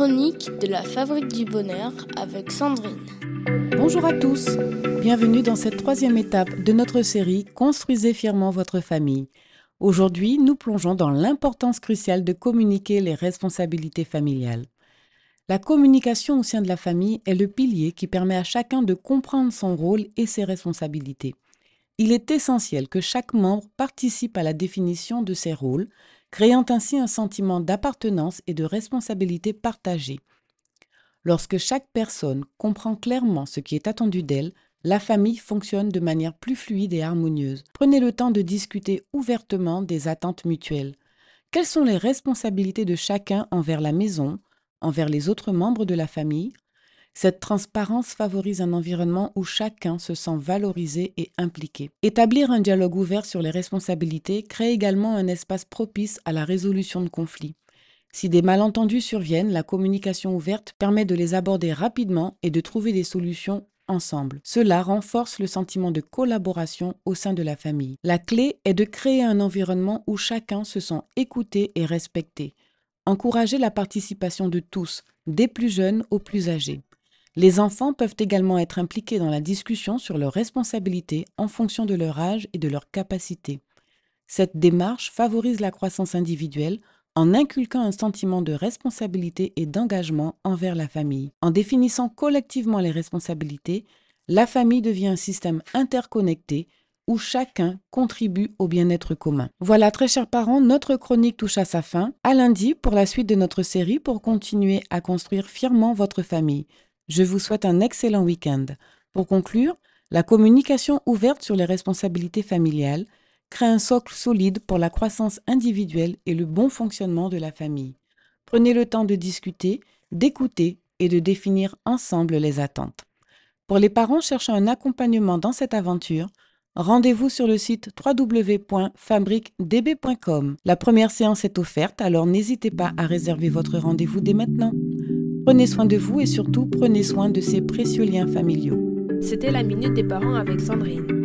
chroniques de la Fabrique du Bonheur avec Sandrine. Bonjour à tous, bienvenue dans cette troisième étape de notre série Construisez fièrement votre famille. Aujourd'hui, nous plongeons dans l'importance cruciale de communiquer les responsabilités familiales. La communication au sein de la famille est le pilier qui permet à chacun de comprendre son rôle et ses responsabilités. Il est essentiel que chaque membre participe à la définition de ses rôles, créant ainsi un sentiment d'appartenance et de responsabilité partagée. Lorsque chaque personne comprend clairement ce qui est attendu d'elle, la famille fonctionne de manière plus fluide et harmonieuse. Prenez le temps de discuter ouvertement des attentes mutuelles. Quelles sont les responsabilités de chacun envers la maison, envers les autres membres de la famille Cette transparence favorise un environnement où chacun se sent valorisé et impliqué. Établir un dialogue ouvert sur les responsabilités crée également un espace propice à la résolution de conflits. Si des malentendus surviennent, la communication ouverte permet de les aborder rapidement et de trouver des solutions ensemble. Cela renforce le sentiment de collaboration au sein de la famille. La clé est de créer un environnement où chacun se sent écouté et respecté. Encourager la participation de tous, des plus jeunes aux plus âgés. Les enfants peuvent également être impliqués dans la discussion sur leurs responsabilités en fonction de leur âge et de leurs capacités. Cette démarche favorise la croissance individuelle en inculquant un sentiment de responsabilité et d'engagement envers la famille. En définissant collectivement les responsabilités, la famille devient un système interconnecté où chacun contribue au bien-être commun. Voilà, très chers parents, notre chronique touche à sa fin. À lundi pour la suite de notre série pour continuer à construire fièrement votre famille. Je vous souhaite un excellent week-end. Pour conclure, la communication ouverte sur les responsabilités familiales crée un socle solide pour la croissance individuelle et le bon fonctionnement de la famille. Prenez le temps de discuter, d'écouter et de définir ensemble les attentes. Pour les parents cherchant un accompagnement dans cette aventure, rendez-vous sur le site www.fabriquedb.com. La première séance est offerte, alors n'hésitez pas à réserver votre rendez-vous dès maintenant. Prenez soin de vous et surtout prenez soin de ces précieux liens familiaux. C'était la Minute des Parents avec Sandrine.